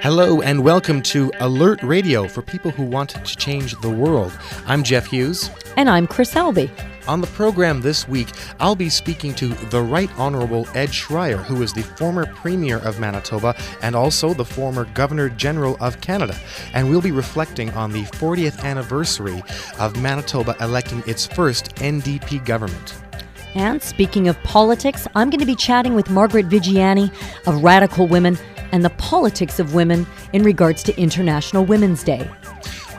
Hello and welcome to Alert Radio for people who want to change the world. I'm Jeff Hughes. And I'm Chris Albee. On the program this week, I'll be speaking to the Right Honorable Ed Schreyer, who is the former Premier of Manitoba and also the former Governor General of Canada. And we'll be reflecting on the 40th anniversary of Manitoba electing its first NDP government. And speaking of politics, I'm going to be chatting with Margaret Viggiani of Radical Women and the politics of women in regards to International Women's Day.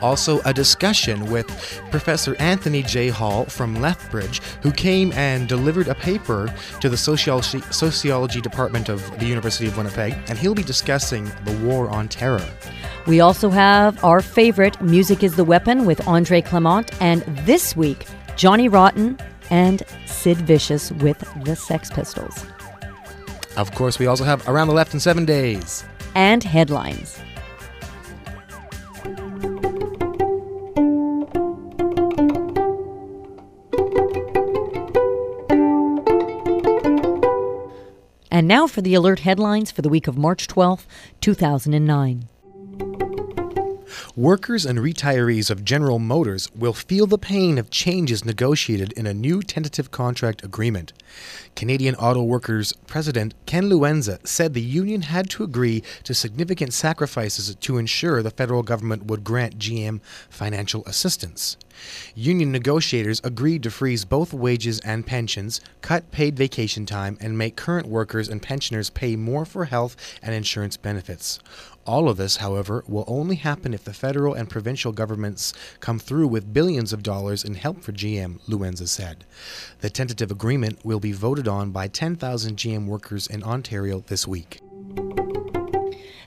Also, a discussion with Professor Anthony J. Hall from Lethbridge, who came and delivered a paper to the sociology, sociology department of the University of Winnipeg, and he'll be discussing the war on terror. We also have our favorite, Music is the Weapon, with Andre Clement, and this week, Johnny Rotten and Sid Vicious with the Sex Pistols. Of course, we also have Around the Left in Seven Days. And headlines. And now for the alert headlines for the week of March 12th, 2009. Workers and retirees of General Motors will feel the pain of changes negotiated in a new tentative contract agreement. Canadian Auto Workers President Ken Lewenza said the union had to agree to significant sacrifices to ensure the federal government would grant GM financial assistance. Union negotiators agreed to freeze both wages and pensions, cut paid vacation time, and make current workers and pensioners pay more for health and insurance benefits. All of this, however, will only happen if the federal and provincial governments come through with billions of dollars in help for GM, Lewenza said. The tentative agreement will be voted on by 10,000 GM workers in Ontario this week.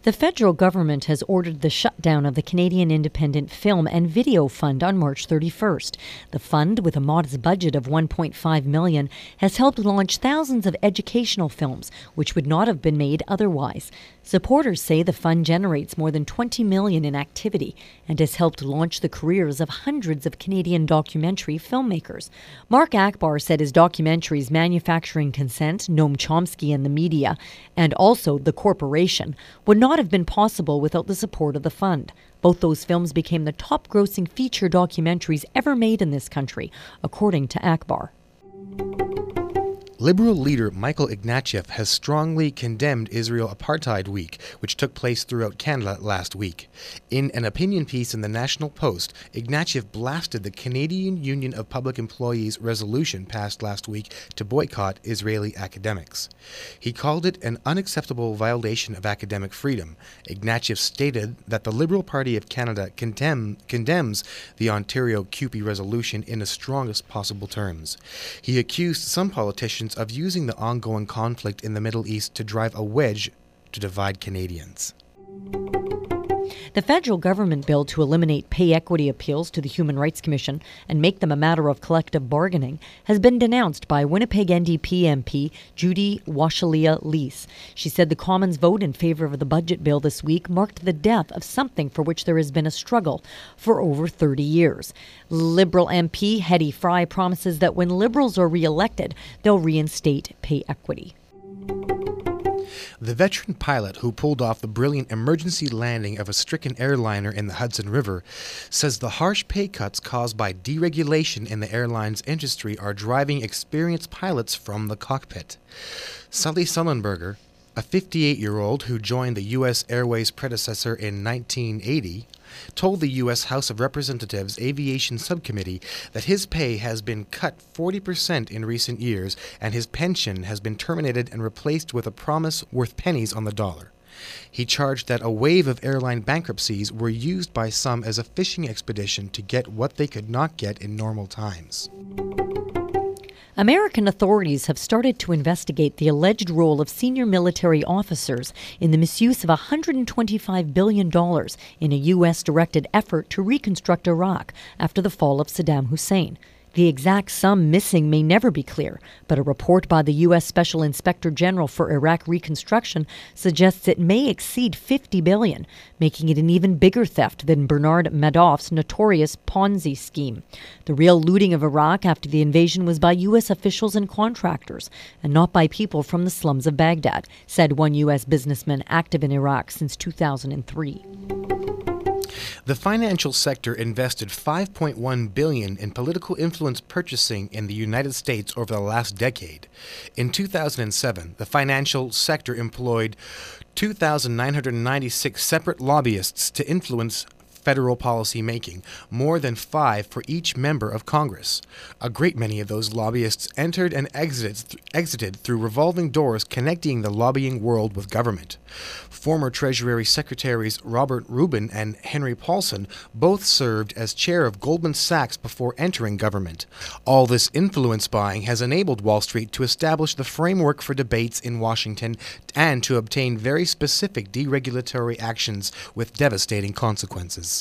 The federal government has ordered the shutdown of the Canadian Independent Film and Video Fund on March 31st. The fund, with a modest budget of 1.5 million, has helped launch thousands of educational films which would not have been made otherwise. Supporters say the fund generates more than 20 million in activity and has helped launch the careers of hundreds of Canadian documentary filmmakers. Mark Achbar said his documentaries Manufacturing Consent, Noam Chomsky and the Media, and also The Corporation would not have been possible without the support of the fund. Both those films became the top grossing feature documentaries ever made in this country, according to Achbar. Liberal leader Michael Ignatieff has strongly condemned Israel Apartheid Week, which took place throughout Canada last week. In an opinion piece in the National Post, Ignatieff blasted the Canadian Union of Public Employees resolution passed last week to boycott Israeli academics. He called it an unacceptable violation of academic freedom. Ignatieff stated that the Liberal Party of Canada condemn, condemns the Ontario CUPE resolution in the strongest possible terms. He accused some politicians of using the ongoing conflict in the Middle East to drive a wedge to divide Canadians. The federal government bill to eliminate pay equity appeals to the Human Rights Commission and make them a matter of collective bargaining has been denounced by Winnipeg NDP MP Judy Wasylycia-Leis. She said the Commons vote in favor of the budget bill this week marked the death of something for which there has been a struggle for over 30 years. Liberal MP Hedy Fry promises that when Liberals are re elected, they'll reinstate pay equity. The veteran pilot who pulled off the brilliant emergency landing of a stricken airliner in the Hudson River says the harsh pay cuts caused by deregulation in the airlines industry are driving experienced pilots from the cockpit. Sully Sullenberger, a 58 year old who joined the U.S. Airways predecessor in 1980, told the U.S. House of Representatives Aviation Subcommittee that his pay has been cut 40% in recent years and his pension has been terminated and replaced with a promise worth pennies on the dollar. He charged that a wave of airline bankruptcies were used by some as a fishing expedition to get what they could not get in normal times. American authorities have started to investigate the alleged role of senior military officers in the misuse of $125 billion in a U.S. directed effort to reconstruct Iraq after the fall of Saddam Hussein. The exact sum missing may never be clear, but a report by the U.S. Special Inspector General for Iraq Reconstruction suggests it may exceed 50 billion, making it an even bigger theft than Bernard Madoff's notorious Ponzi scheme. The real looting of Iraq after the invasion was by U.S. officials and contractors, and not by people from the slums of Baghdad, said one U.S. businessman active in Iraq since 2003. The financial sector invested 5.1 billion in political influence purchasing in the United States over the last decade. In 2007, the financial sector employed 2,996 separate lobbyists to influence federal policy making, more than five for each member of Congress. A great many of those lobbyists entered and exited, th- exited through revolving doors connecting the lobbying world with government. Former Treasury Secretaries Robert Rubin and Henry Paulson both served as chair of Goldman Sachs before entering government. All this influence buying has enabled Wall Street to establish the framework for debates in Washington and to obtain very specific deregulatory actions with devastating consequences.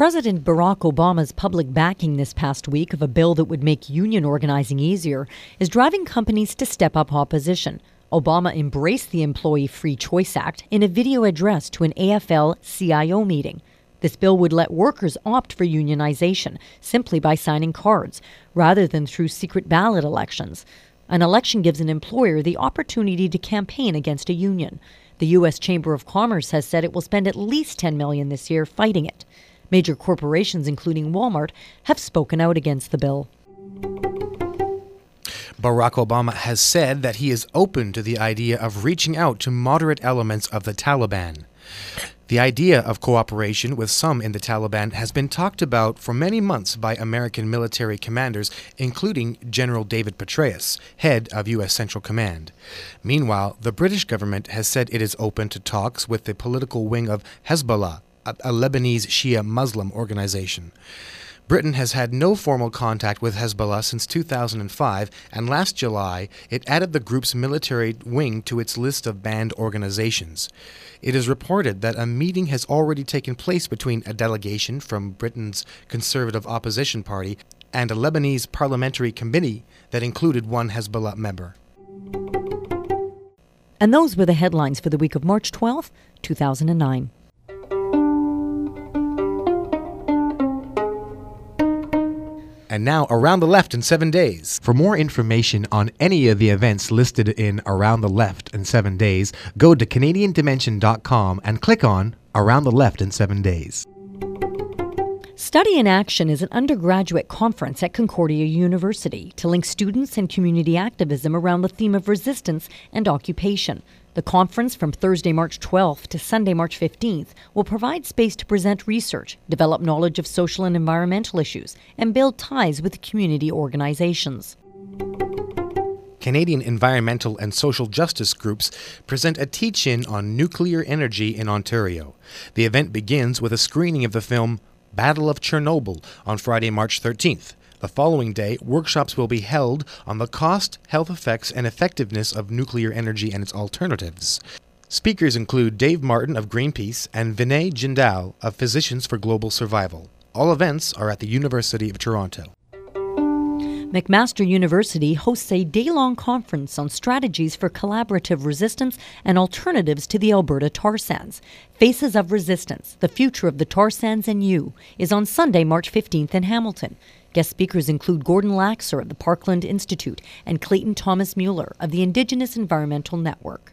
President Barack Obama's public backing this past week of a bill that would make union organizing easier is driving companies to step up opposition. Obama embraced the Employee Free Choice Act in a video address to an AFL CIO meeting. This bill would let workers opt for unionization simply by signing cards, rather than through secret ballot elections. An election gives an employer the opportunity to campaign against a union. The U.S. Chamber of Commerce has said it will spend at least 10 million this year fighting it. Major corporations, including Walmart, have spoken out against the bill. Barack Obama has said that he is open to the idea of reaching out to moderate elements of the Taliban. The idea of cooperation with some in the Taliban has been talked about for many months by American military commanders, including General David Petraeus, head of U.S. Central Command. Meanwhile, the British government has said it is open to talks with the political wing of Hezbollah, a Lebanese Shia Muslim organization. Britain has had no formal contact with Hezbollah since 2005, and last July it added the group's military wing to its list of banned organizations. It is reported that a meeting has already taken place between a delegation from Britain's Conservative Opposition Party and a Lebanese parliamentary committee that included one Hezbollah member. And those were the headlines for the week of March 12, 2009. And now Around the Left in seven days. For more information on any of the events listed in Around the Left in seven days, go to CanadianDimension.com and click on Around the Left in seven days. Study in Action is an undergraduate conference at Concordia University to link students and community activism around the theme of resistance and occupation. The conference from Thursday, March 12th to Sunday, March 15th will provide space to present research, develop knowledge of social and environmental issues, and build ties with community organizations. Canadian environmental and social justice groups present a teach in on nuclear energy in Ontario. The event begins with a screening of the film Battle of Chernobyl on Friday, March 13th. The following day, workshops will be held on the cost, health effects, and effectiveness of nuclear energy and its alternatives. Speakers include Dave Martin of Greenpeace and Vinay Jindal of Physicians for Global Survival. All events are at the University of Toronto. McMaster University hosts a day long conference on strategies for collaborative resistance and alternatives to the Alberta tar sands. Faces of Resistance The Future of the Tar Sands and You is on Sunday, March 15th in Hamilton. Guest speakers include Gordon Laxer of the Parkland Institute and Clayton Thomas Mueller of the Indigenous Environmental Network.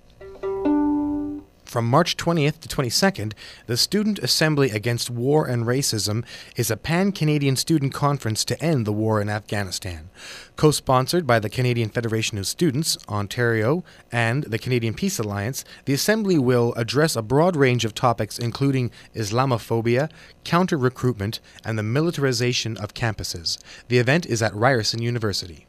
From March 20th to 22nd, the Student Assembly Against War and Racism is a pan Canadian student conference to end the war in Afghanistan. Co sponsored by the Canadian Federation of Students, Ontario, and the Canadian Peace Alliance, the Assembly will address a broad range of topics including Islamophobia, counter recruitment, and the militarization of campuses. The event is at Ryerson University.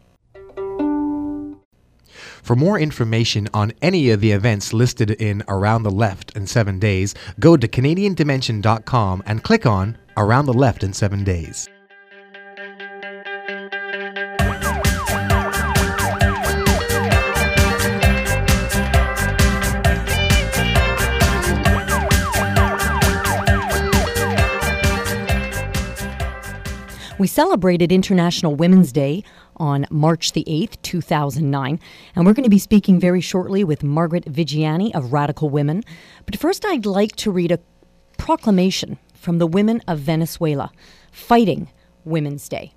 For more information on any of the events listed in Around the Left in 7 Days, go to CanadianDimension.com and click on Around the Left in 7 Days. We celebrated International Women's Day on March the 8th, 2009, and we're going to be speaking very shortly with Margaret Viggiani of Radical Women. But first, I'd like to read a proclamation from the women of Venezuela fighting Women's Day.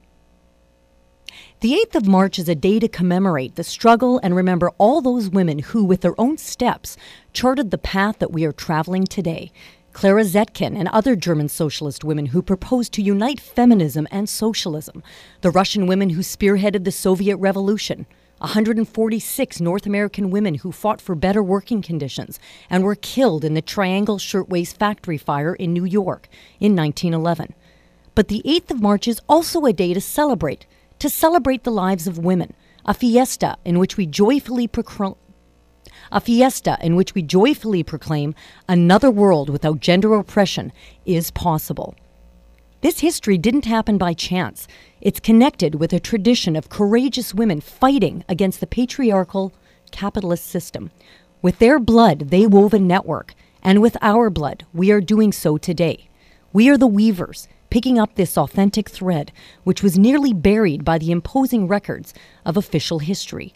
The 8th of March is a day to commemorate the struggle and remember all those women who, with their own steps, charted the path that we are traveling today. Clara Zetkin and other German socialist women who proposed to unite feminism and socialism, the Russian women who spearheaded the Soviet Revolution, 146 North American women who fought for better working conditions and were killed in the Triangle Shirtwaist Factory fire in New York in 1911. But the 8th of March is also a day to celebrate to celebrate the lives of women, a fiesta in which we joyfully proclaim a fiesta in which we joyfully proclaim another world without gender oppression is possible. This history didn't happen by chance. It's connected with a tradition of courageous women fighting against the patriarchal capitalist system. With their blood, they wove a network, and with our blood, we are doing so today. We are the weavers, picking up this authentic thread, which was nearly buried by the imposing records of official history.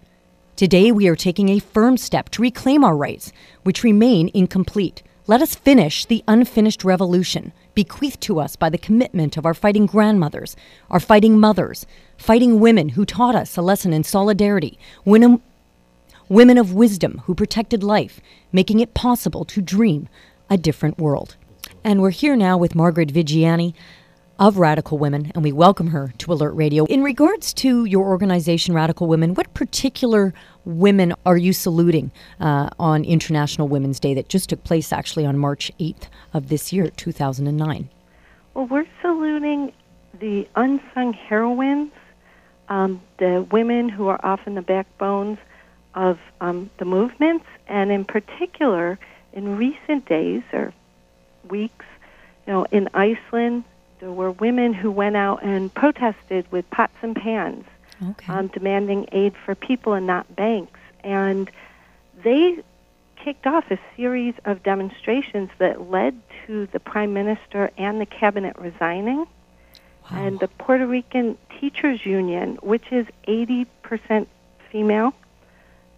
Today, we are taking a firm step to reclaim our rights, which remain incomplete. Let us finish the unfinished revolution, bequeathed to us by the commitment of our fighting grandmothers, our fighting mothers, fighting women who taught us a lesson in solidarity, women, women of wisdom who protected life, making it possible to dream a different world. And we're here now with Margaret Viggiani, of Radical Women, and we welcome her to Alert Radio. In regards to your organization, Radical Women, what particular women are you saluting uh, on International Women's Day that just took place actually on March 8th of this year, 2009? Well, we're saluting the unsung heroines, um, the women who are often the backbones of um, the movements, and in particular, in recent days or weeks, you know, in Iceland, there were women who went out and protested with pots and pans, okay. um, demanding aid for people and not banks. And they kicked off a series of demonstrations that led to the prime minister and the cabinet resigning. Wow. And the Puerto Rican Teachers Union, which is 80% female,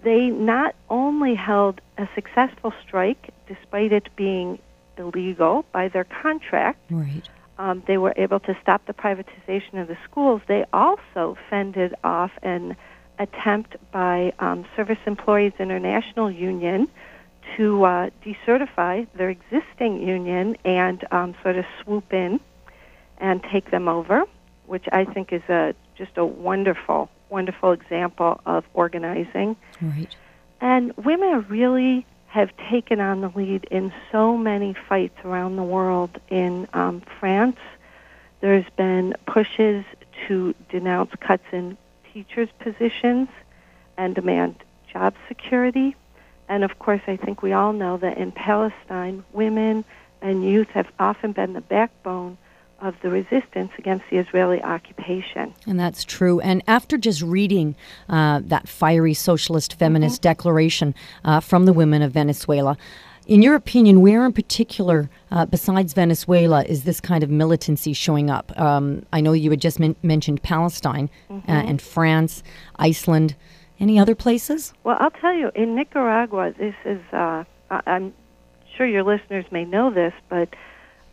they not only held a successful strike despite it being illegal by their contract, right um, they were able to stop the privatization of the schools, they also fended off an attempt by um, Service Employees International Union to uh, decertify their existing union and um, sort of swoop in and take them over, which I think is a just a wonderful, wonderful example of organizing. Right. And women are really have taken on the lead in so many fights around the world. In um, France, there's been pushes to denounce cuts in teachers' positions and demand job security. And of course, I think we all know that in Palestine, women and youth have often been the backbone of the resistance against the Israeli occupation. And that's true. And after just reading uh, that fiery socialist feminist mm-hmm. declaration uh, from the women of Venezuela, in your opinion, where in particular, uh, besides Venezuela, is this kind of militancy showing up? Um, I know you had just men- mentioned Palestine uh, mm-hmm. and France, Iceland. Any other places? Well, I'll tell you, in Nicaragua, this is, uh, I'm sure your listeners may know this, but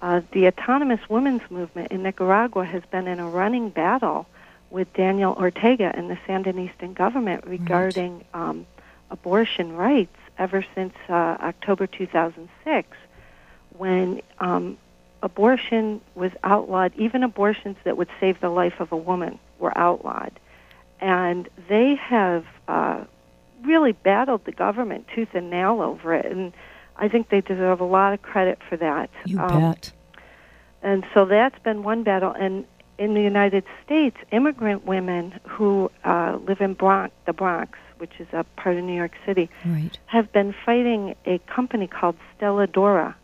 uh, the autonomous women's movement in Nicaragua has been in a running battle with Daniel Ortega and the Sandinistan government regarding right. um, abortion rights ever since uh, October 2006, when um, abortion was outlawed. Even abortions that would save the life of a woman were outlawed. And they have uh, really battled the government tooth and nail over it. And I think they deserve a lot of credit for that. You um, bet. And so that's been one battle. And in the United States, immigrant women who uh, live in Bronx, the Bronx, which is a part of New York City, right. have been fighting a company called Stella D'oro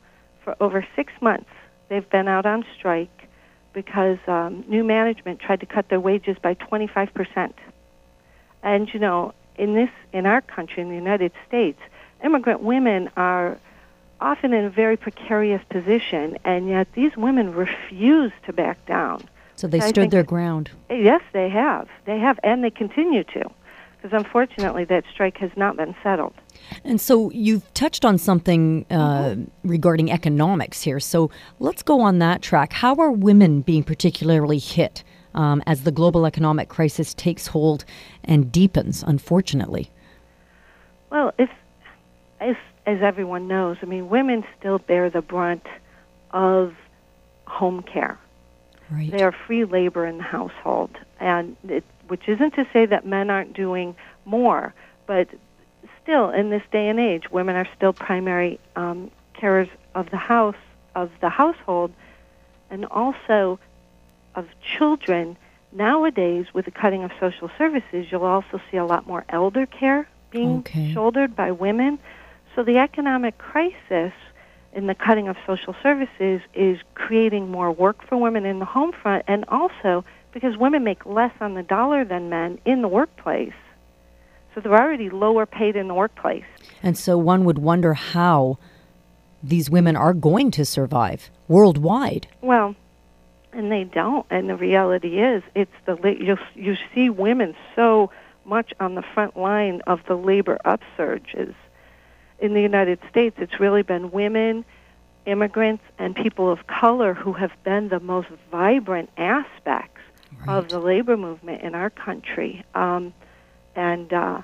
for over six months. They've been out on strike because um, new management tried to cut their wages by 25 percent. And you know, in this, in our country, in the United States, immigrant women are often in a very precarious position, and yet these women refuse to back down. So they stood their ground. Yes, they have. They have, and they continue to, because unfortunately that strike has not been settled. And so you've touched on something uh, regarding economics here. So let's go on that track. How are women being particularly hit um, as the global economic crisis takes hold and deepens, unfortunately? Well, if, as as everyone knows, I mean, women still bear the brunt of home care. Right. They are free labor in the household, and it, which isn't to say that men aren't doing more, but still, in this day and age, women are still primary um, carers of the house, of the household, and also of children. Nowadays, with the cutting of social services, you'll also see a lot more elder care being Okay. shouldered by women. So the economic crisis in the cutting of social services is creating more work for women in the home front and also because women make less on the dollar than men in the workplace. So they're already lower paid in the workplace. And so one would wonder how these women are going to survive worldwide. Well, and they don't. And the reality is, it's the you you see women so much on the front line of the labor upsurges in the United States. It's really been women, immigrants, and people of color who have been the most vibrant aspects of the labor movement in our country. Um, and uh,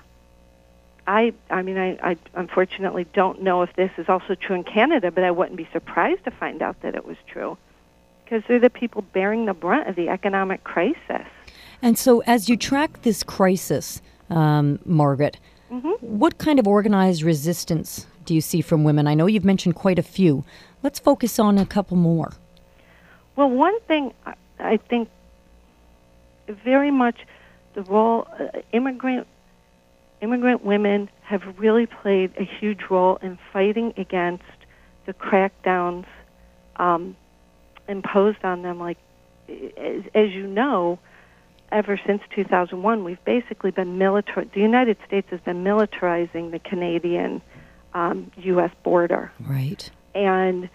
I, I mean, I, I unfortunately don't know if this is also true in Canada, but I wouldn't be surprised to find out that it was true because they're the people bearing the brunt of the economic crisis. And so, as you track this crisis, um, Margaret, what kind of organized resistance do you see from women? I know you've mentioned quite a few. Let's focus on a couple more. Well, one thing I- I think very much the role uh, immigrant immigrant women have really played a huge role in fighting against the crackdowns um, imposed on them. Like as, as you know, ever since 2001, we've basically been military. The United States has been militarizing the Canadian um, U.S. border Right. and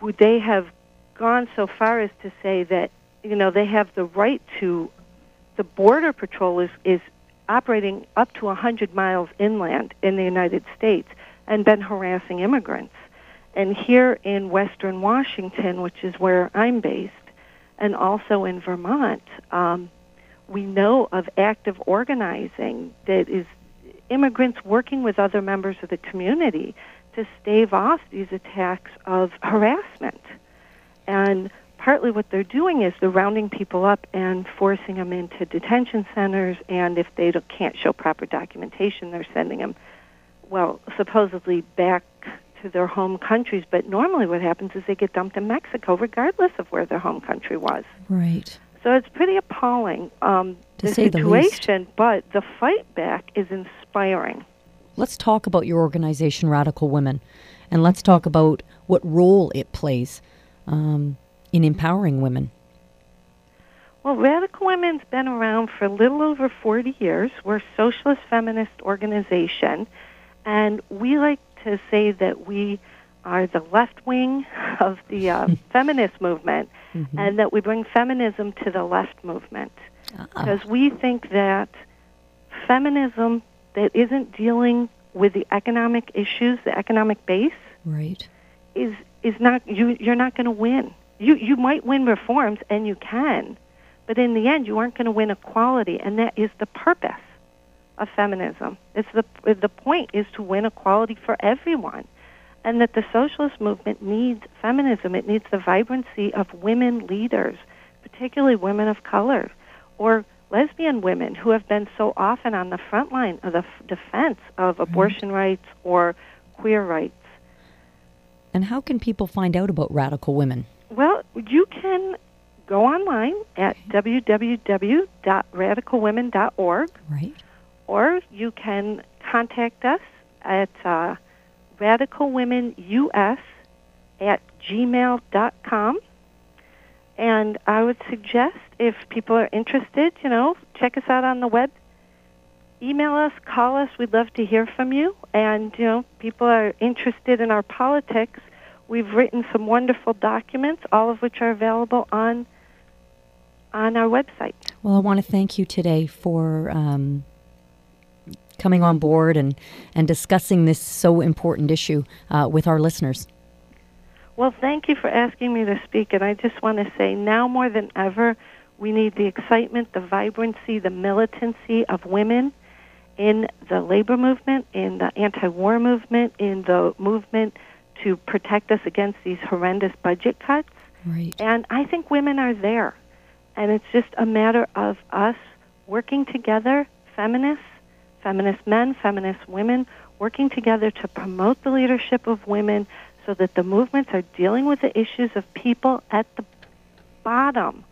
would they have gone so far as to say that you know they have the right to the border patrol is is operating up to 100 miles inland in the United States and been harassing immigrants and here in western Washington which is where I'm based and also in Vermont um, we know of active organizing that is immigrants working with other members of the community to stave off these attacks of harassment. And partly what they're doing is they're rounding people up and forcing them into detention centers, and if they can't show proper documentation, they're sending them, well, supposedly back to their home countries. But normally what happens is they get dumped in Mexico, regardless of where their home country was. Right. So it's pretty appalling, um, To the say the least. situation, but the fight back is inspiring. Let's talk about your organization, Radical Women, and let's talk about what role it plays um, in empowering women. Well, Radical Women's been around for a little over 40 years. We're a socialist feminist organization, and we like to say that we are the left wing of the uh, feminist movement and that we bring feminism to the left movement. Because we think that feminism that isn't dealing with the economic issues, the economic base, Right. is is not you you're not going to win. You you might win reforms and you can, but in the end you aren't going to win equality and that is the purpose of feminism. It's the the point is to win equality for everyone. And that the socialist movement needs feminism. It needs the vibrancy of women leaders, particularly women of color or lesbian women who have been so often on the front line of the f- defense of abortion rights or queer rights. And how can people find out about Radical Women? Well, you can go online at www.radicalwomen.org, Right. or you can contact us at uh, radicalwomenus at gmail.com. And I would suggest if people are interested, you know, check us out on the web. Email us, call us. We'd love to hear from you. And, you know, people are interested in our politics. We've written some wonderful documents, all of which are available on on our website. Well, I want to thank you today for um, coming on board and, and discussing this so important issue uh, with our listeners. Well, thank you for asking me to speak. And I just want to say now more than ever, we need the excitement, the vibrancy, the militancy of women in the labor movement, in the anti war movement, in the movement to protect us against these horrendous budget cuts. Right. And I think women are there. And it's just a matter of us working together, feminists, feminist men, feminist women, working together to promote the leadership of women so that the movements are dealing with the issues of people at the bottom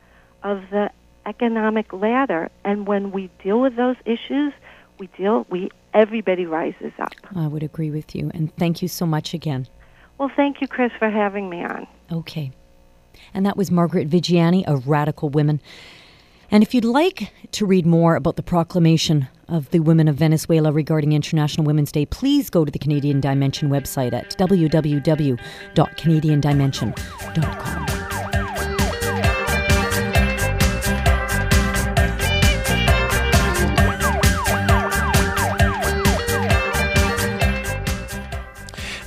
of the economic ladder. And when we deal with those issues, we deal we everybody rises up. I would agree with you. And thank you so much again. Well, thank you, Chris, for having me on. Okay. And that was Margaret Viggiani of Radical Women. And if you'd like to read more about the proclamation of the women of Venezuela regarding International Women's Day, please go to the Canadian Dimension website at www.canadiandimension.com.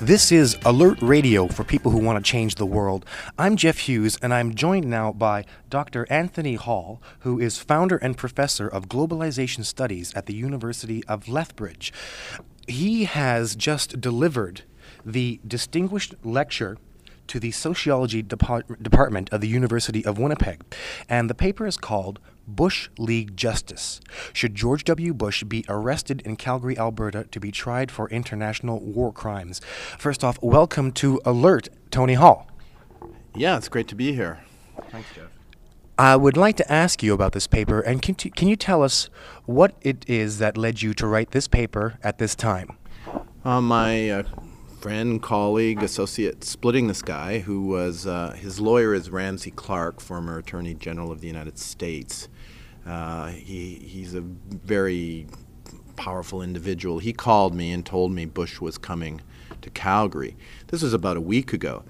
This is Alert Radio for people who want to change the world. I'm Jeff Hughes, and I'm joined now by Dr. Anthony Hall, who is founder and professor of globalization studies at the University of Lethbridge. He has just delivered the distinguished lecture to the Sociology Depart- Department of the University of Winnipeg, and the paper is called Bush League Justice. Should George W. Bush be arrested in Calgary, Alberta to be tried for international war crimes? First off, welcome to Alert, Tony Hall. Yeah, it's great to be here. Thanks, Jeff. I would like to ask you about this paper, and can, t- can you tell us what it is that led you to write this paper at this time? Uh, my uh, friend, colleague, associate splitting this guy, who was uh, his lawyer is Ramsey Clark, former Attorney General of the United States. Uh, he, he's a very powerful individual. He called me and told me Bush was coming to Calgary. This was about a week ago.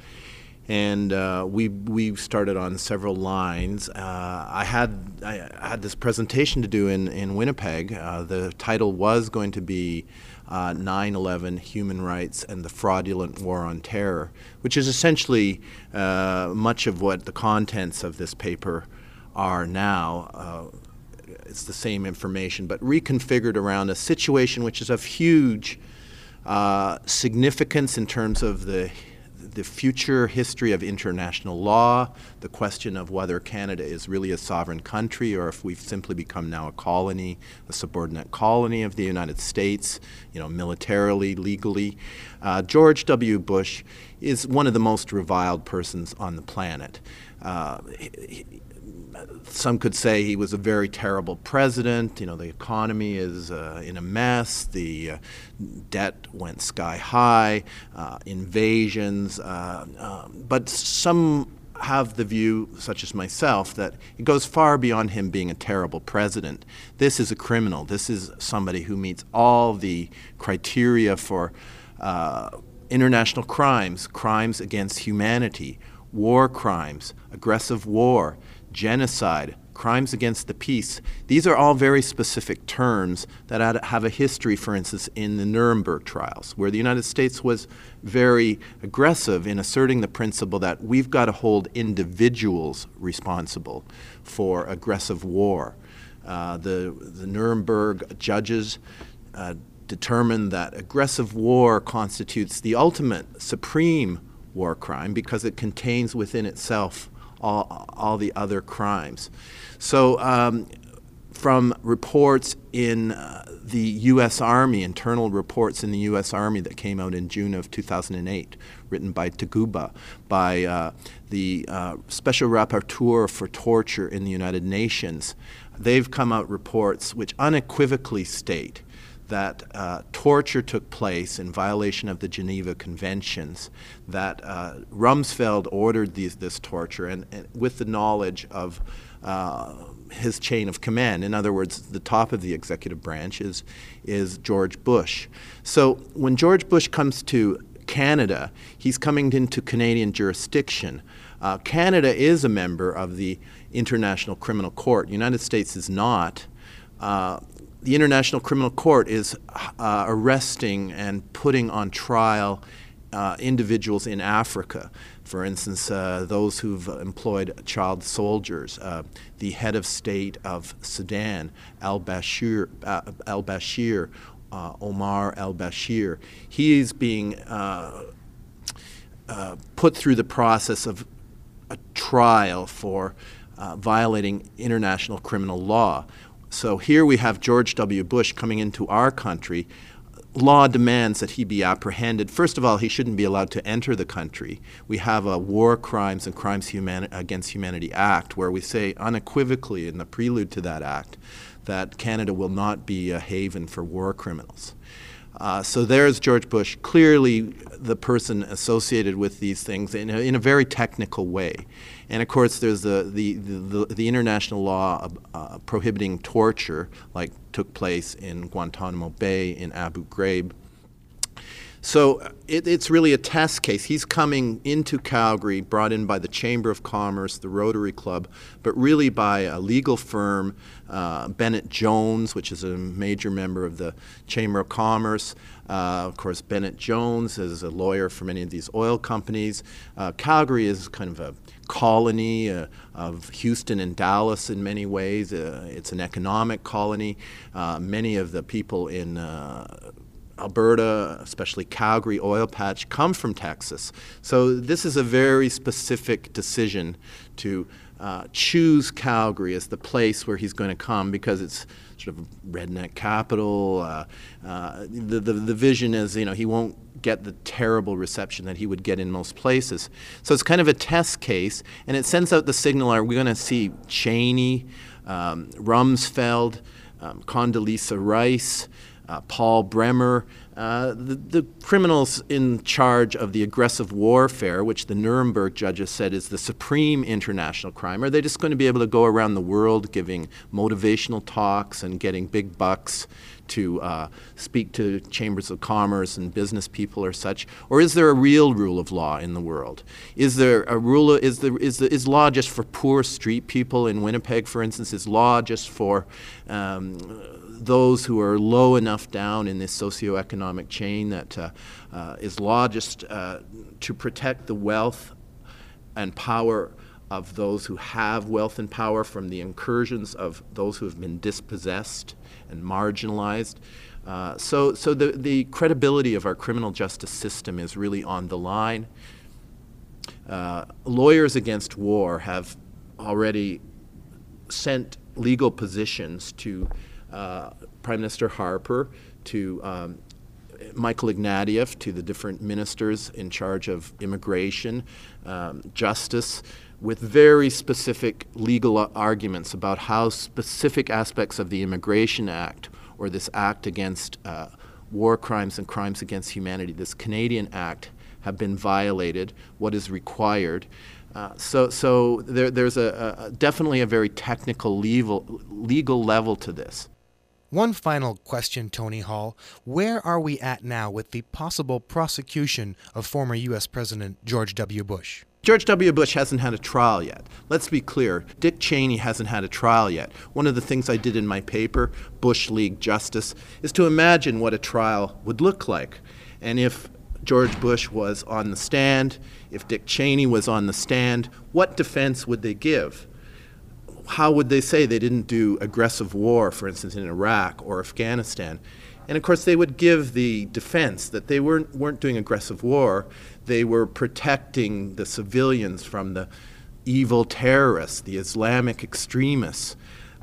And uh, we, we started on several lines. Uh, I, had, I had this presentation to do in, in Winnipeg. Uh, the title was going to be uh, 9 11 Human Rights and the Fraudulent War on Terror, which is essentially uh, much of what the contents of this paper are now. Uh, it's the same information, but reconfigured around a situation which is of huge uh, significance in terms of the the future history of international law, the question of whether Canada is really a sovereign country or if we've simply become now a colony, a subordinate colony of the United States, you know, militarily, legally. Uh, George W. Bush is one of the most reviled persons on the planet. Uh, he, some could say he was a very terrible president. You know, the economy is uh, in a mess. The uh, debt went sky high. Uh, invasions. Uh, um, but some have the view, such as myself, that it goes far beyond him being a terrible president. This is a criminal. This is somebody who meets all the criteria for uh, international crimes, crimes against humanity, war crimes, aggressive war genocide, crimes against the peace, these are all very specific terms that have a history, for instance, in the Nuremberg trials, where the United States was very aggressive in asserting the principle that we've got to hold individuals responsible for aggressive war. Uh, the, the Nuremberg judges uh, determined that aggressive war constitutes the ultimate supreme war crime because it contains within itself all, all the other crimes. So, um, from reports in uh, the U.S. Army, internal reports in the U.S. Army that came out in June of 2008, written by Taguba, by uh, the uh, Special Rapporteur for Torture in the United Nations, they've come out reports which unequivocally state that uh, torture took place in violation of the Geneva Conventions, that uh, Rumsfeld ordered these, this torture, and, and, with the knowledge of uh, his chain of command. In other words, the top of the executive branch is, is George Bush. So when George Bush comes to Canada, he's coming into Canadian jurisdiction. Uh, Canada is a member of the International Criminal Court. United States is not. Uh, the International Criminal Court is uh, arresting and putting on trial uh, individuals in Africa. For instance, uh, those who've employed child soldiers. Uh, the head of state of Sudan, al Bashir, uh, al Bashir uh, Omar al Bashir, he is being put through the process of a trial for violating international criminal law. So here we have George W. Bush coming into our country. Law demands that he be apprehended. First of all, he shouldn't be allowed to enter the country. We have a War Crimes and Crimes Against Humanity Act where we say unequivocally in the prelude to that act that Canada will not be a haven for war criminals. Uh, so there's George Bush, clearly the person associated with these things in a, in a very technical way. And of course, there's the, the, the, the international law uh, prohibiting torture, like took place in Guantanamo Bay, in Abu Ghraib. So it, it's really a test case. He's coming into Calgary, brought in by the Chamber of Commerce, the Rotary Club, but really by a legal firm, uh, Bennett Jones, which is a major member of the Chamber of Commerce. Uh, of course, Bennett Jones is a lawyer for many of these oil companies. Uh, Calgary is kind of a colony uh, of Houston and Dallas in many ways. Uh, it's an economic colony. Uh, many of the people in uh, Alberta, especially Calgary oil patch, come from Texas. So this is a very specific decision to uh, choose Calgary as the place where he's going to come because it's sort of a redneck capital. Uh, uh, the, the, the vision is, you know, he won't get the terrible reception that he would get in most places. So it's kind of a test case, and it sends out the signal are we going to see Cheney, um, Rumsfeld, um, Condoleezza Rice, uh, Paul Bremer, uh, the, the, criminals in charge of the aggressive warfare, which the Nuremberg judges said is the supreme international crime, are they just going to be able to go around the world giving motivational talks and getting big bucks to uh, speak to chambers of commerce and business people or such? Or is there a real rule of law in the world? Is there a rule? Of, is, there, is, the, is law just for poor street people in Winnipeg, for instance? Is law just for um, those who are low enough down in this socioeconomic chain that uh, uh, is law just uh, to protect the wealth and power of those who have wealth and power from the incursions of those who have been dispossessed and marginalized. Uh, so, so the, the credibility of our criminal justice system is really on the line. Uh, lawyers against war have already sent legal positions to uh, Prime Minister Harper, to um, Michael Ignatieff, to the different ministers in charge of immigration, um, justice, with very specific legal arguments about how specific aspects of the Immigration Act or this act against uh, war crimes and crimes against humanity, this Canadian Act, have been violated, what is required. Uh, so, so there, there's a, a, definitely a very technical legal, legal level to this. One final question, Tony Hall. Where are we at now with the possible prosecution of former U.S. President George W. Bush? George W. Bush hasn't had a trial yet. Let's be clear. Dick Cheney hasn't had a trial yet. One of the things I did in my paper, Bush League Justice, is to imagine what a trial would look like. And if George Bush was on the stand, if Dick Cheney was on the stand, what defense would they give? How would they say they didn't do aggressive war, for instance, in Iraq or Afghanistan? And of course, they would give the defense that they weren't, weren't doing aggressive war, they were protecting the civilians from the evil terrorists, the Islamic extremists.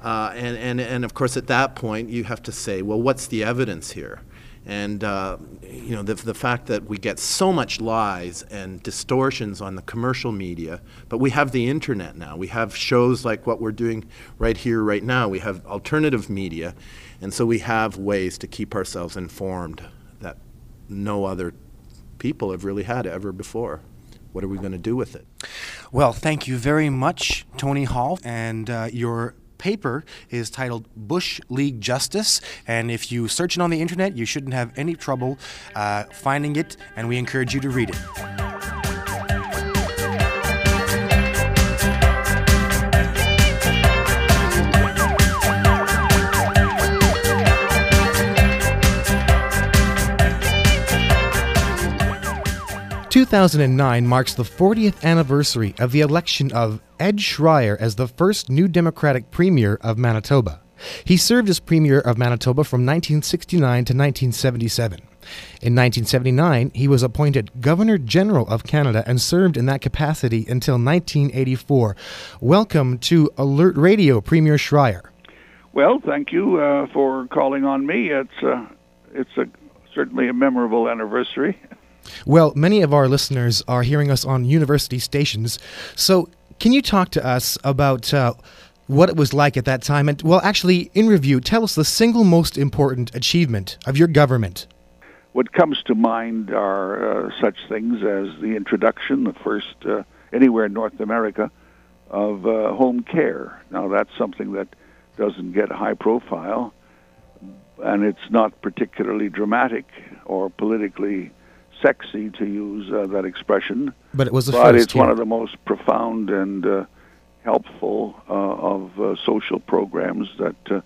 Uh, and, and, and of course, at that point, you have to say, well, what's the evidence here? And uh, you know the, the fact that we get so much lies and distortions on the commercial media, but we have the internet now. We have shows like what we're doing right here, right now. We have alternative media, and so we have ways to keep ourselves informed that no other people have really had ever before. What are we going to do with it? Well, thank you very much, Tony Hall, and uh, your paper is titled Bush League Justice, and if you search it on the internet, you shouldn't have any trouble uh, finding it, and we encourage you to read it. 2009 marks the 40th anniversary of the election of Ed Schreyer as the first new Democratic Premier of Manitoba. He served as Premier of Manitoba from 1969 to 1977. In 1979, he was appointed Governor General of Canada and served in that capacity until 1984. Welcome to Alert Radio, Premier Schreyer. Well, thank you uh, for calling on me. It's uh, it's a certainly a memorable anniversary. Well, many of our listeners are hearing us on university stations. So, can you talk to us about uh, what it was like at that time? And, well, actually, in review, tell us the single most important achievement of your government. What comes to mind are uh, such things as the introduction, the first uh, anywhere in North America, of uh, home care. Now, that's something that doesn't get high profile, and it's not particularly dramatic or politically sexy to use uh, that expression. But it was the but first. it's one of the most profound and uh, helpful uh, of uh, social programs that uh,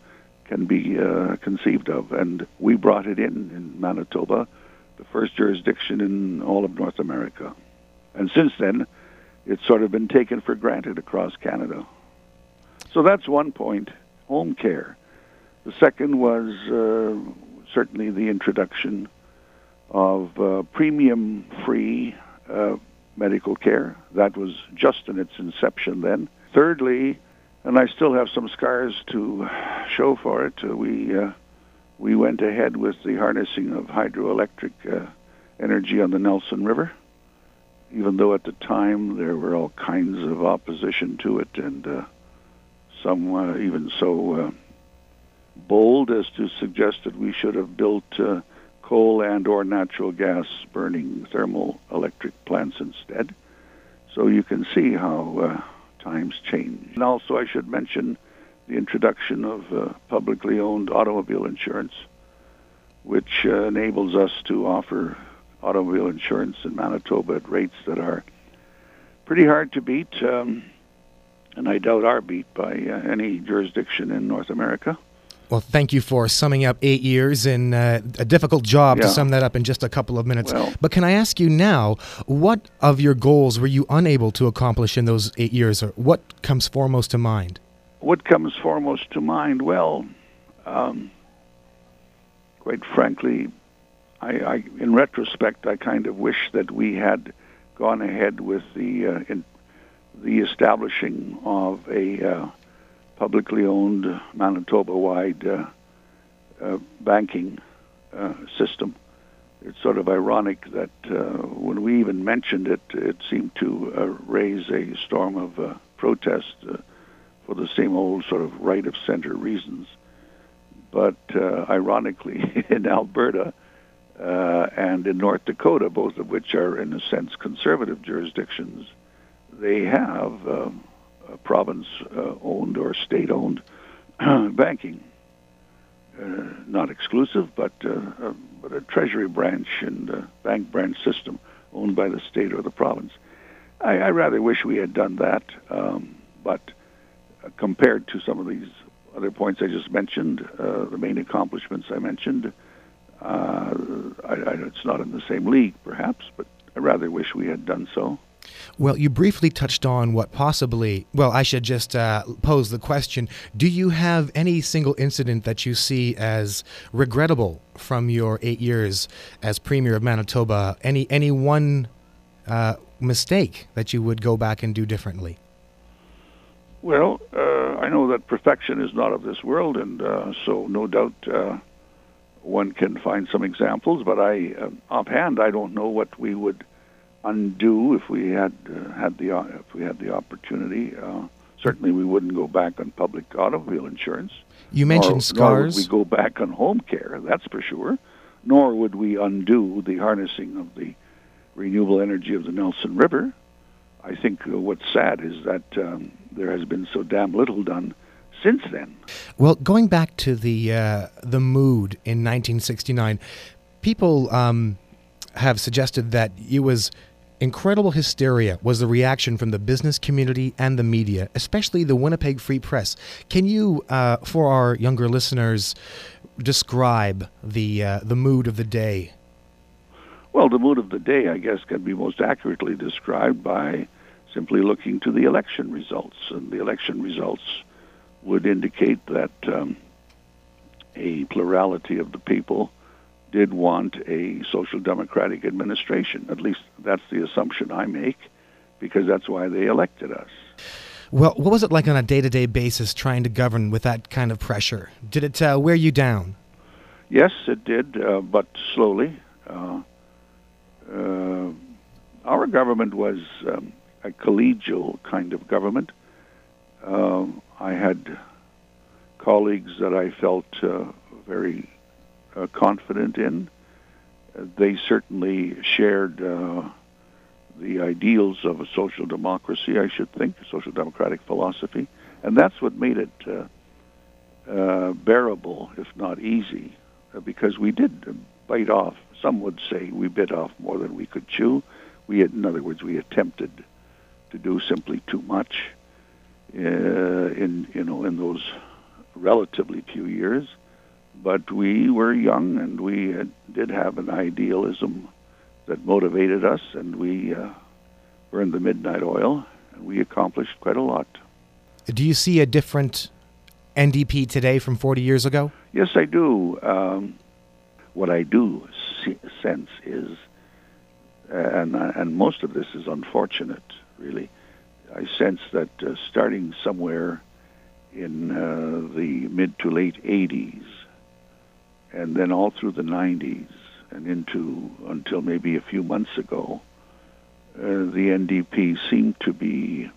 can be uh, conceived of. And we brought it in in Manitoba, the first jurisdiction in all of North America. And since then, it's sort of been taken for granted across Canada. So that's one point home care. The second was uh, certainly the introduction of uh, premium free uh, medical care. That was just in its inception then. Thirdly, and I still have some scars to show for it, uh, we, uh, we went ahead with the harnessing of hydroelectric uh, energy on the Nelson River, even though at the time there were all kinds of opposition to it, and uh, some even so bold as to suggest that we should have built coal and or natural gas burning thermal electric plants instead. So you can see how uh, times change. And also I should mention the introduction of uh, publicly owned automobile insurance, which uh, enables us to offer automobile insurance in Manitoba at rates that are pretty hard to beat, um, and I doubt are beat by uh, any jurisdiction in North America. Well, thank you for summing up eight years in uh, a difficult job to sum that up in just a couple of minutes. Well- but can I ask you now, what of your goals were you unable to accomplish in those eight years, or what comes foremost to mind? What comes foremost to mind? Well, um, quite frankly, I, I, in retrospect, I kind of wish that we had gone ahead with the uh, in, the establishing of a uh, publicly owned Manitoba-wide uh, uh, banking uh, system. It's sort of ironic that uh, when we even mentioned it, it seemed to uh, raise a storm of protest for the same old sort of right of center reasons. But ironically, in Alberta uh, and in North Dakota, both of which are in a sense conservative jurisdictions, they have um, province uh, owned or state owned banking. Uh, not exclusive, but uh, but a treasury branch and bank branch system owned by the state or the province. I, I rather wish we had done that, um, but compared to some of these other points I just mentioned, uh, the main accomplishments I mentioned, uh, I, I, it's not in the same league, perhaps, but I rather wish we had done so. Well, you briefly touched on what possibly, well, I should just uh, pose the question Do you have any single incident that you see as regrettable from your eight years as Premier of Manitoba? Any, any one uh, mistake that you would go back and do differently? Well, uh, I know that perfection is not of this world, and uh, so no doubt uh, one can find some examples. But I, uh, offhand, I don't know what we would undo if we had uh, had the uh, if we had the opportunity. Uh, certainly, we wouldn't go back on public automobile insurance. You mentioned nor, Nor would we go back on home care. That's for sure. Nor would we undo the harnessing of the renewable energy of the Nelson River. I think uh, what's sad is that um, there has been so damn little done since then. Well, going back to the uh, the mood in 1969, people um, have suggested that it was incredible hysteria was the reaction from the business community and the media, especially the Winnipeg Free Press. Can you, uh, for our younger listeners, describe the uh, the mood of the day? Well, the mood of the day, I guess, can be most accurately described by simply looking to the election results. And the election results would indicate that um, a plurality of the people did want a social democratic administration. At least that's the assumption I make, because that's why they elected us. Well, what was it like on a day to day basis trying to govern with that kind of pressure? Did it uh, wear you down? Yes, it did, uh, but slowly. Uh, uh our government was um, a collegial kind of government. Um, I had colleagues that I felt uh, very uh, confident in. they certainly shared the ideals of a social democracy, I should think, a social democratic philosophy, and that's what made it uh, uh, bearable, if not easy, uh, because we did bite off. Some would say we bit off more than we could chew. We, had, in other words, we attempted to do simply too much uh, in you know in those relatively few years. But we were young, and we had, did have an idealism that motivated us, and we uh, burned the midnight oil, and we accomplished quite a lot. Do you see a different NDP today from 40 years ago? Yes, I do. Um, what I do see, sense is, and, and most of this is unfortunate, really. I sense that uh, starting somewhere in uh, the mid to late 80s, and then all through the 90s, and into until maybe a few months ago, uh, the NDP seemed to be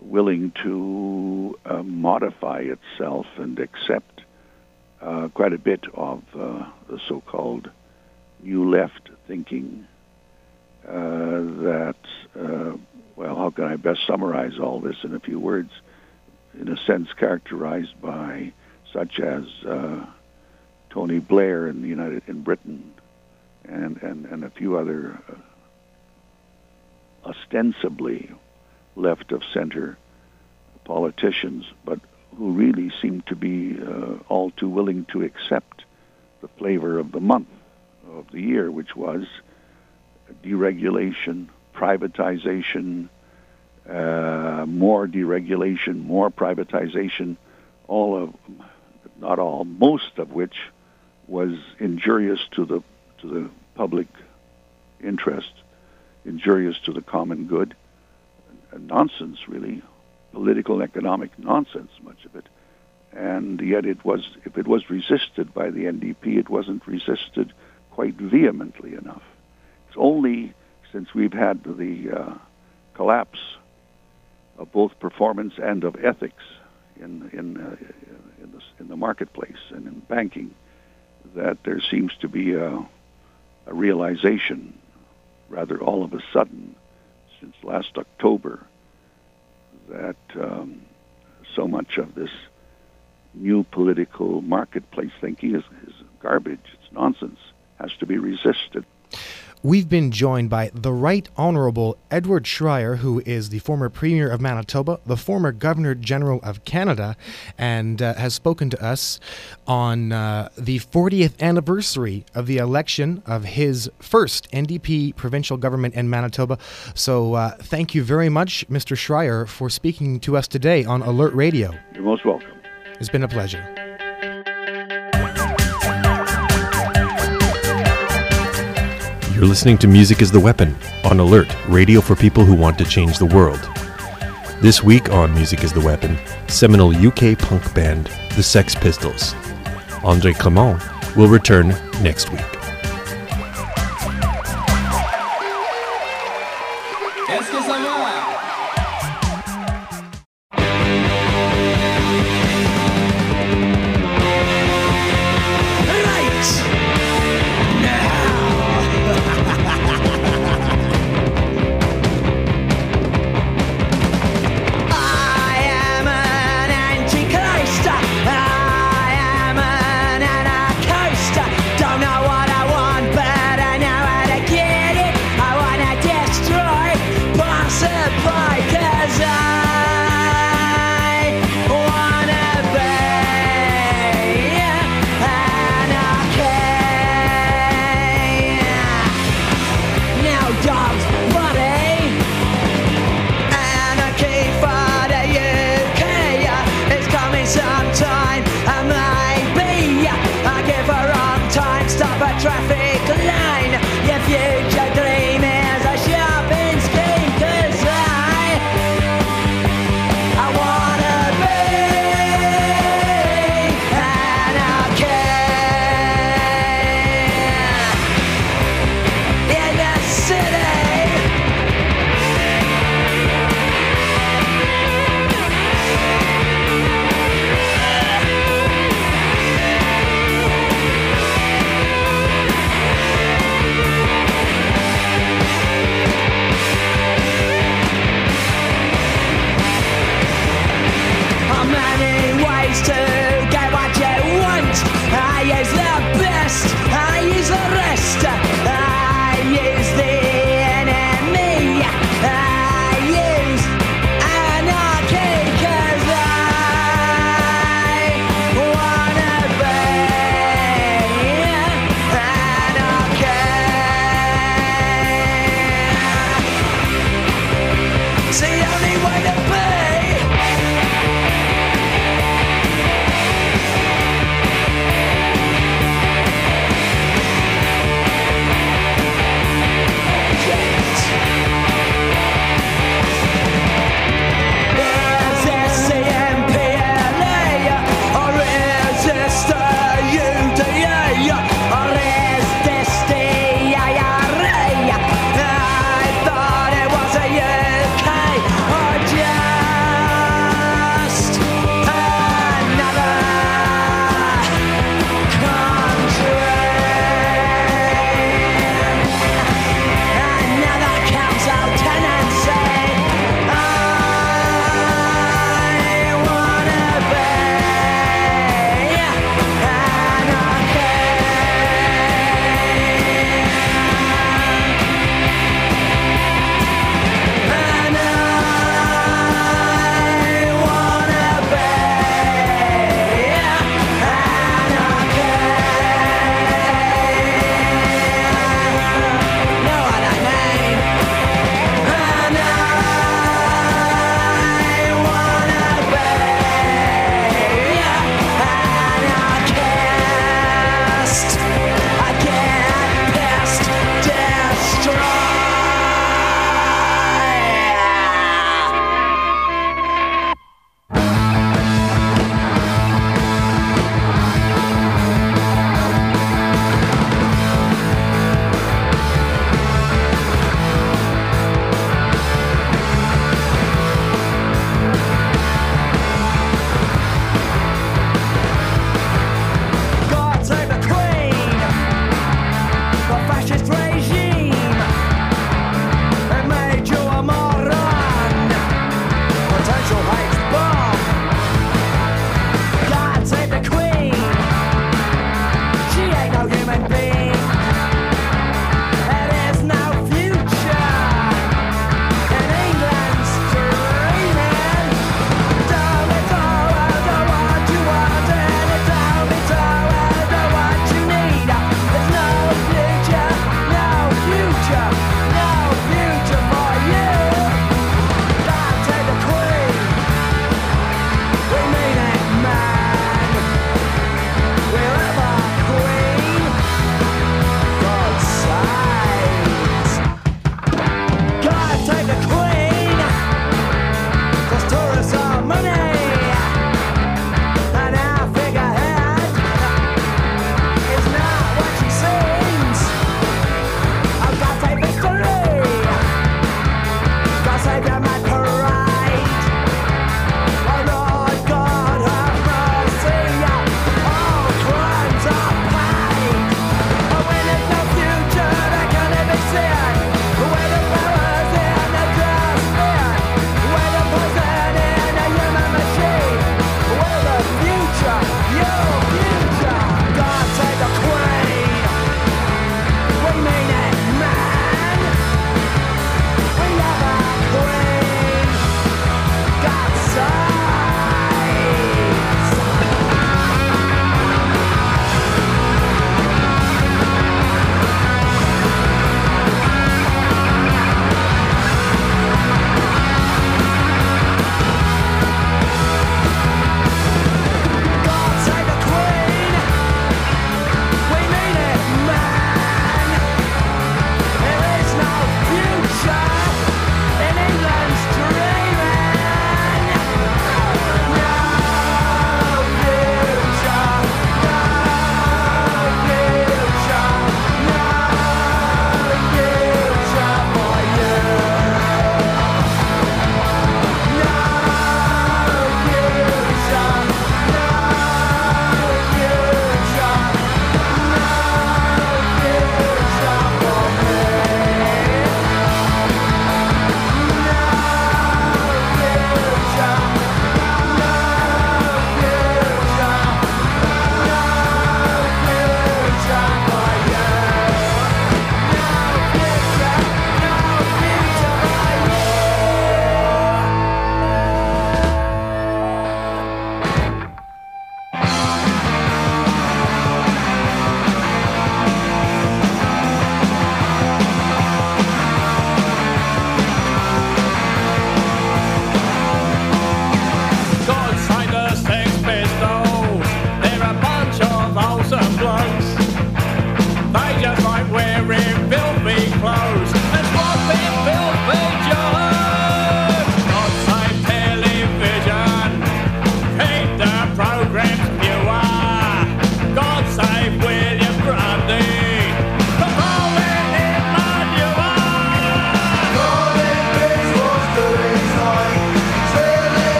willing to uh, modify itself and accept uh, quite a bit of uh, the so-called new left thinking uh, that, uh, well, how can I best summarize all this in a few words? In a sense, characterized by such as Tony Blair in the United in Britain, and and and a few other uh, ostensibly left of center politicians, but who really seem to be uh, all too willing to accept the flavor of the month of the year, which was deregulation, privatization, uh, more deregulation, more privatization, all of, not all, most of which was injurious to the to the public interest, injurious to the common good. Nonsense, really, political economic nonsense, much of it. And yet, it was if it was resisted by the NDP, it wasn't resisted quite vehemently enough. It's only since we've had the uh, collapse of both performance and of ethics in in uh, in, the, in the marketplace and in banking that there seems to be a, a realization, rather all of a sudden, since last October, that um, so much of this new political marketplace thinking is, is garbage, it's nonsense, has to be resisted. We've been joined by the Right Honorable Edward Schreyer, who is the former Premier of Manitoba, the former Governor General of Canada, and uh, has spoken to us on uh, the 40th anniversary of the election of his first NDP provincial government in Manitoba. So uh, thank you very much, Mr. Schreyer, for speaking to us today on Alert Radio. You're most welcome. It's been a pleasure. You're listening to Music is the Weapon on Alert, radio for people who want to change the world. This week on Music is the Weapon, seminal UK punk band The Sex Pistols. Andre Clement will return next week.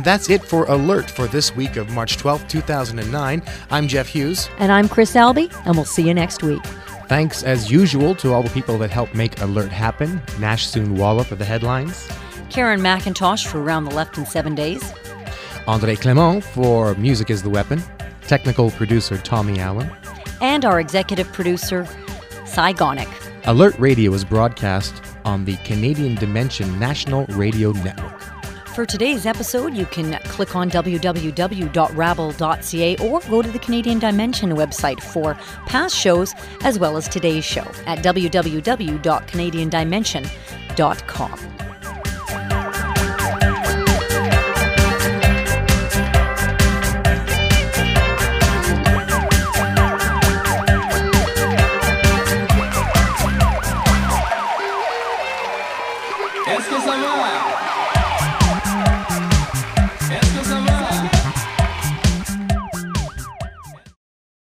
And that's it for Alert for this week of March 12, 2009. I'm Jeff Hughes. And I'm Chris Albee, and we'll see you next week. Thanks, as usual, to all the people that helped make Alert happen. Nash Soon Walla for the headlines. Karen McIntosh for Around the Left in Seven Days. Andre Clement for Music is the Weapon. Technical producer Tommy Allen. And our executive producer, Cy Gonick. Alert Radio is broadcast on the Canadian Dimension National Radio Network. For today's episode, you can click on www.rabble.ca or go to the Canadian Dimension website for past shows as well as today's show at www.canadiandimension.com.